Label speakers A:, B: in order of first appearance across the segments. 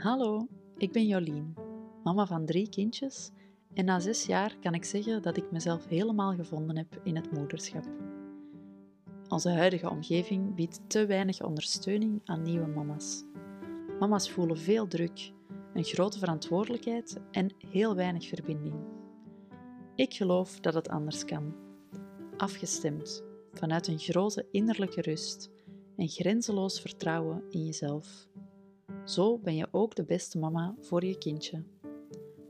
A: Hallo, ik ben Jolien, mama van drie kindjes en na zes jaar kan ik zeggen dat ik mezelf helemaal gevonden heb in het moederschap. Onze huidige omgeving biedt te weinig ondersteuning aan nieuwe mama's. Mama's voelen veel druk, een grote verantwoordelijkheid en heel weinig verbinding. Ik geloof dat het anders kan. Afgestemd, vanuit een grote innerlijke rust en grenzeloos vertrouwen in jezelf. Zo ben je ook de beste mama voor je kindje.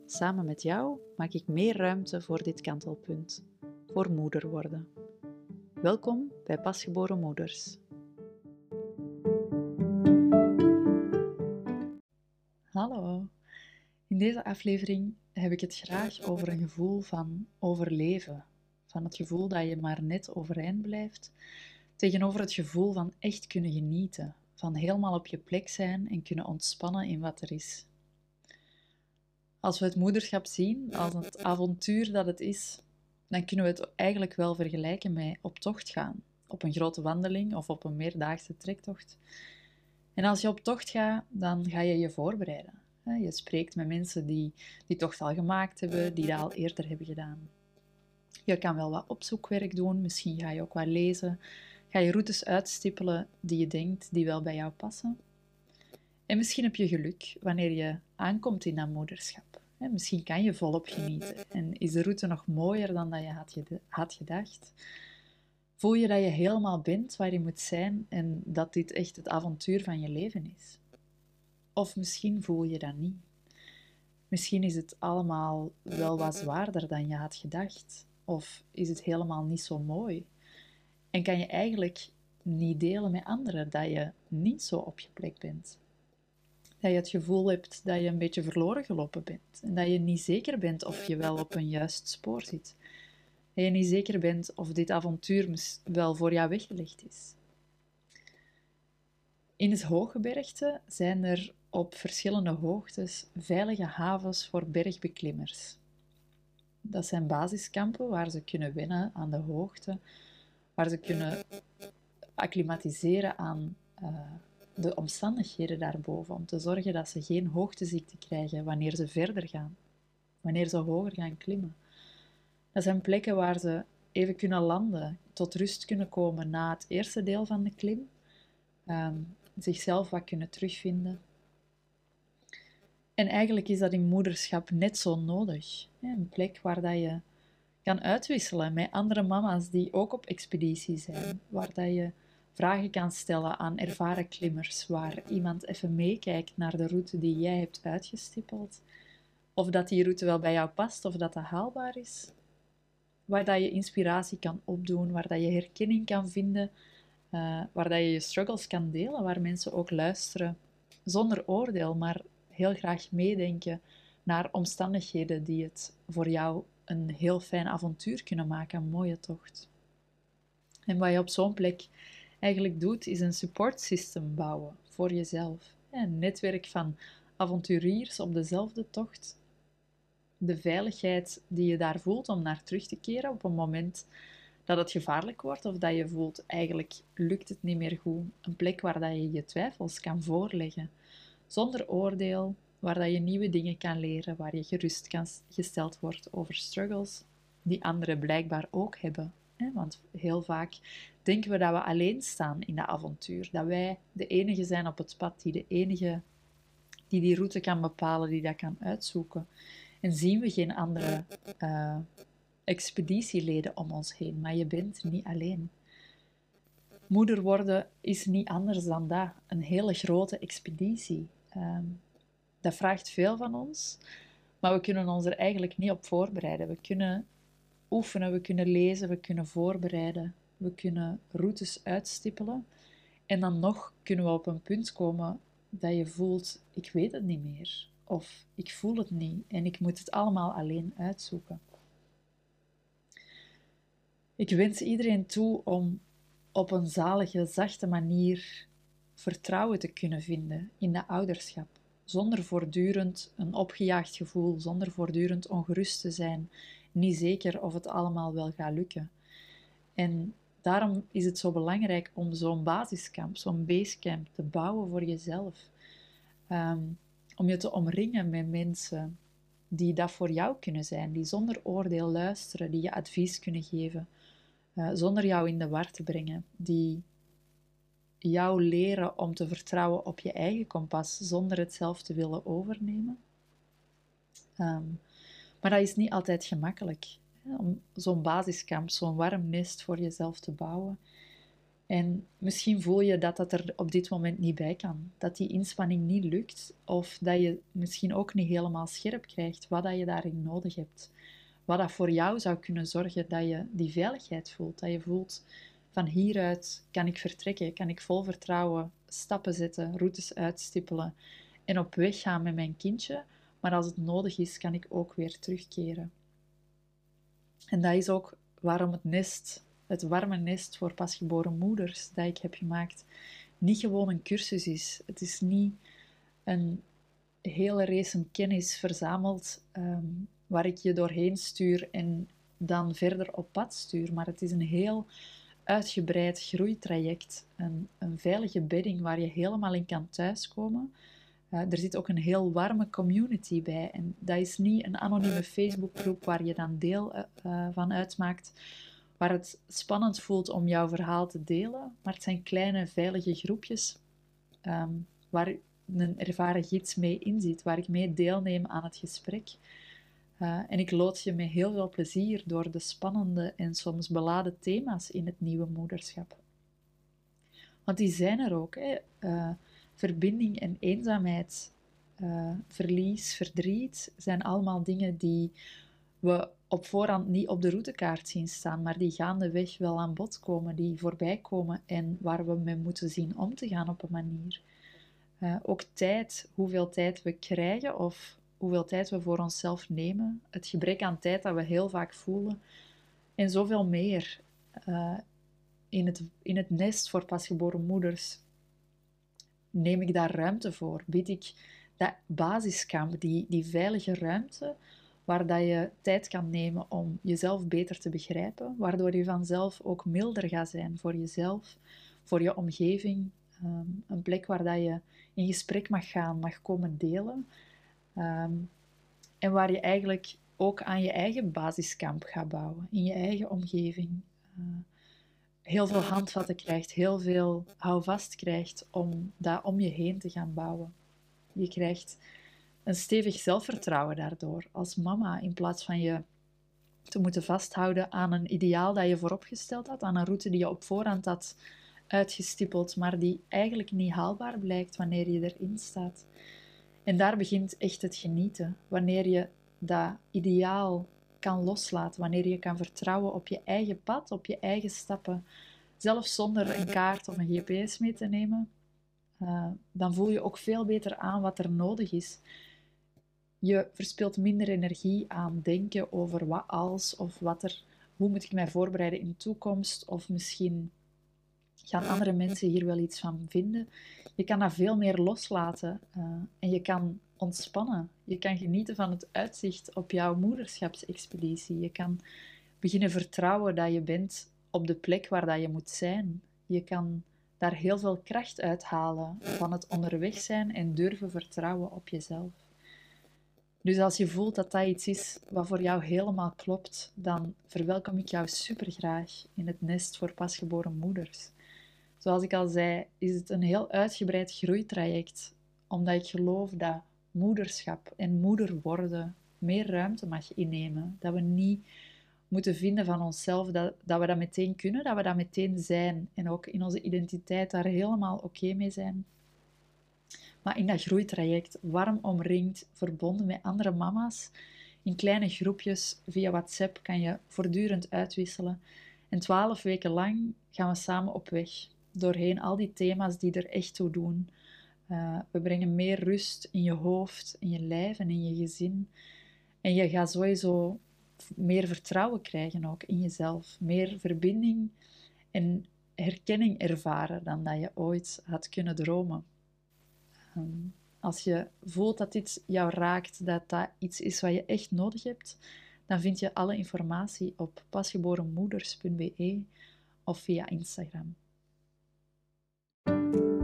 A: Samen met jou maak ik meer ruimte voor dit kantelpunt, voor moeder worden. Welkom bij Pasgeboren Moeders. Hallo. In deze aflevering heb ik het graag over een gevoel van overleven. Van het gevoel dat je maar net overeind blijft, tegenover het gevoel van echt kunnen genieten, van helemaal op je plek zijn en kunnen ontspannen in wat er is. Als we het moederschap zien als het avontuur dat het is, dan kunnen we het eigenlijk wel vergelijken met op tocht gaan, op een grote wandeling of op een meerdaagse trektocht. En als je op tocht gaat, dan ga je je voorbereiden. Je spreekt met mensen die die tocht al gemaakt hebben, die dat al eerder hebben gedaan. Je kan wel wat opzoekwerk doen, misschien ga je ook wat lezen, Ga je routes uitstippelen die je denkt die wel bij jou passen. En misschien heb je geluk wanneer je aankomt in dat moederschap. Misschien kan je volop genieten en is de route nog mooier dan dat je had gedacht. Voel je dat je helemaal bent waar je moet zijn en dat dit echt het avontuur van je leven is? Of misschien voel je dat niet. Misschien is het allemaal wel wat zwaarder dan je had gedacht. Of is het helemaal niet zo mooi. En kan je eigenlijk niet delen met anderen dat je niet zo op je plek bent. Dat je het gevoel hebt dat je een beetje verloren gelopen bent. En dat je niet zeker bent of je wel op een juist spoor zit. Dat je niet zeker bent of dit avontuur wel voor jou weggelegd is. In het hooggebergte zijn er op verschillende hoogtes veilige havens voor bergbeklimmers. Dat zijn basiskampen waar ze kunnen wennen aan de hoogte, waar ze kunnen acclimatiseren aan uh, de omstandigheden daarboven, om te zorgen dat ze geen hoogteziekte krijgen wanneer ze verder gaan, wanneer ze hoger gaan klimmen. Dat zijn plekken waar ze even kunnen landen, tot rust kunnen komen na het eerste deel van de klim, um, zichzelf wat kunnen terugvinden. En eigenlijk is dat in moederschap net zo nodig. Een plek waar dat je kan uitwisselen met andere mama's die ook op expeditie zijn, waar dat je vragen kan stellen aan ervaren klimmers, waar iemand even meekijkt naar de route die jij hebt uitgestippeld, of dat die route wel bij jou past, of dat dat haalbaar is, waar dat je inspiratie kan opdoen, waar dat je herkenning kan vinden, uh, waar dat je je struggles kan delen, waar mensen ook luisteren zonder oordeel, maar heel graag meedenken naar omstandigheden die het voor jou een heel fijn avontuur kunnen maken, een mooie tocht. En wat je op zo'n plek eigenlijk doet, is een support system bouwen voor jezelf. Een netwerk van avonturiers op dezelfde tocht. De veiligheid die je daar voelt om naar terug te keren op een moment dat het gevaarlijk wordt of dat je voelt eigenlijk lukt het niet meer goed. Een plek waar dat je je twijfels kan voorleggen. Zonder oordeel, waar dat je nieuwe dingen kan leren, waar je gerust kan gesteld wordt over struggles die anderen blijkbaar ook hebben. Want heel vaak denken we dat we alleen staan in dat avontuur, dat wij de enige zijn op het pad, die de enige die die route kan bepalen, die dat kan uitzoeken. En zien we geen andere uh, expeditieleden om ons heen, maar je bent niet alleen. Moeder worden is niet anders dan dat, een hele grote expeditie. Ehm, dat vraagt veel van ons, maar we kunnen ons er eigenlijk niet op voorbereiden. We kunnen oefenen, we kunnen lezen, we kunnen voorbereiden, we kunnen routes uitstippelen. En dan nog kunnen we op een punt komen dat je voelt, ik weet het niet meer. Of ik voel het niet en ik moet het allemaal alleen uitzoeken. Ik wens iedereen toe om op een zalige, zachte manier vertrouwen te kunnen vinden in de ouderschap zonder voortdurend een opgejaagd gevoel, zonder voortdurend ongerust te zijn, niet zeker of het allemaal wel gaat lukken. En daarom is het zo belangrijk om zo'n basiskamp, zo'n basecamp te bouwen voor jezelf. Um, om je te omringen met mensen die dat voor jou kunnen zijn, die zonder oordeel luisteren, die je advies kunnen geven, uh, zonder jou in de war te brengen, die jou leren om te vertrouwen op je eigen kompas zonder het zelf te willen overnemen. Ehm, maar dat is niet altijd gemakkelijk. Hè, om zo'n basiskamp, zo'n warm nest voor jezelf te bouwen. En misschien voel je dat dat er op dit moment niet bij kan. Dat die inspanning niet lukt. Of dat je misschien ook niet helemaal scherp krijgt wat dat je daarin nodig hebt. Wat dat voor jou zou kunnen zorgen dat je die veiligheid voelt. Dat je voelt, van hieruit kan ik vertrekken, kan ik vol vertrouwen stappen zetten, routes uitstippelen en op weg gaan met mijn kindje. Maar als het nodig is, kan ik ook weer terugkeren. En dat is ook waarom het nest, het warme nest voor pasgeboren moeders dat ik heb gemaakt, niet gewoon een cursus is. Het is niet een hele race kennis verzameld ehm, waar ik je doorheen stuur en dan verder op pad stuur. Maar het is een heel uitgebreid groeitraject. Een, een veilige bedding waar je helemaal in kan thuiskomen. Uh, er zit ook een heel warme community bij. En dat is niet een anonieme Facebookgroep waar je dan deel uh, van uitmaakt, waar het spannend voelt om jouw verhaal te delen. Maar het zijn kleine, veilige groepjes um, waar een ervaren gids mee inzit, waar ik mee deelneem aan het gesprek. Uh, en ik lood je met heel veel plezier door de spannende en soms beladen thema's in het nieuwe moederschap. Want die zijn er ook. Hè. Uh, verbinding en eenzaamheid, uh, verlies, verdriet zijn allemaal dingen die we op voorhand niet op de routekaart zien staan, maar die gaandeweg wel aan bod komen, die voorbij komen en waar we mee moeten zien om te gaan op een manier. ook tijd, hoeveel tijd we krijgen of hoeveel tijd we voor onszelf nemen, het gebrek aan tijd dat we heel vaak voelen en zoveel meer uh, in, het, in het nest voor pasgeboren moeders. Neem ik daar ruimte voor? Bied ik dat basiskamp, die, die veilige ruimte, waar dat je tijd kan nemen om jezelf beter te begrijpen, waardoor je vanzelf ook milder gaat zijn voor jezelf, voor je omgeving, um, een plek waar dat je in gesprek mag gaan, mag komen delen, Ehm, en waar je eigenlijk ook aan je eigen basiskamp gaat bouwen, in je eigen omgeving. Uh, heel veel handvatten krijgt, heel veel houvast krijgt om dat om je heen te gaan bouwen. Je krijgt een stevig zelfvertrouwen daardoor als mama, in plaats van je te moeten vasthouden aan een ideaal dat je vooropgesteld had, aan een route die je op voorhand had uitgestippeld, maar die eigenlijk niet haalbaar blijkt wanneer je erin staat. En daar begint echt het genieten. Wanneer je dat ideaal kan loslaten, wanneer je kan vertrouwen op je eigen pad, op je eigen stappen, zelfs zonder een kaart of een GPS mee te nemen, uh, dan voel je ook veel beter aan wat er nodig is. Je verspilt minder energie aan denken over wat als of wat er, hoe moet ik mij voorbereiden in de toekomst of misschien gaan andere mensen hier wel iets van vinden. Je kan dat veel meer loslaten uh, en je kan ontspannen. Je kan genieten van het uitzicht op jouw moederschapsexpeditie. Je kan beginnen vertrouwen dat je bent op de plek waar dat je moet zijn. Je kan daar heel veel kracht uithalen van het onderweg zijn en durven vertrouwen op jezelf. Dus als je voelt dat dat iets is wat voor jou helemaal klopt, dan verwelkom ik jou supergraag in het nest voor pasgeboren moeders. Zoals ik al zei, is het een heel uitgebreid groeitraject, omdat ik geloof dat moederschap en moeder worden meer ruimte mag innemen. Dat we niet moeten vinden van onszelf dat, dat we dat meteen kunnen, dat we dat meteen zijn en ook in onze identiteit daar helemaal oké mee zijn. Maar in dat groeitraject, warm omringd, verbonden met andere mama's, in kleine groepjes via WhatsApp kan je voortdurend uitwisselen. En twaalf weken lang gaan we samen op weg doorheen al die thema's die er echt toe doen. Uh, we brengen meer rust in je hoofd, in je lijf en in je gezin. En je gaat sowieso meer vertrouwen krijgen ook in jezelf. Meer verbinding en herkenning ervaren dan dat je ooit had kunnen dromen. Um, als je voelt dat dit jou raakt, dat dat iets is wat je echt nodig hebt, dan vind je alle informatie op pasgeborenmoeders.be of via Instagram. Bye.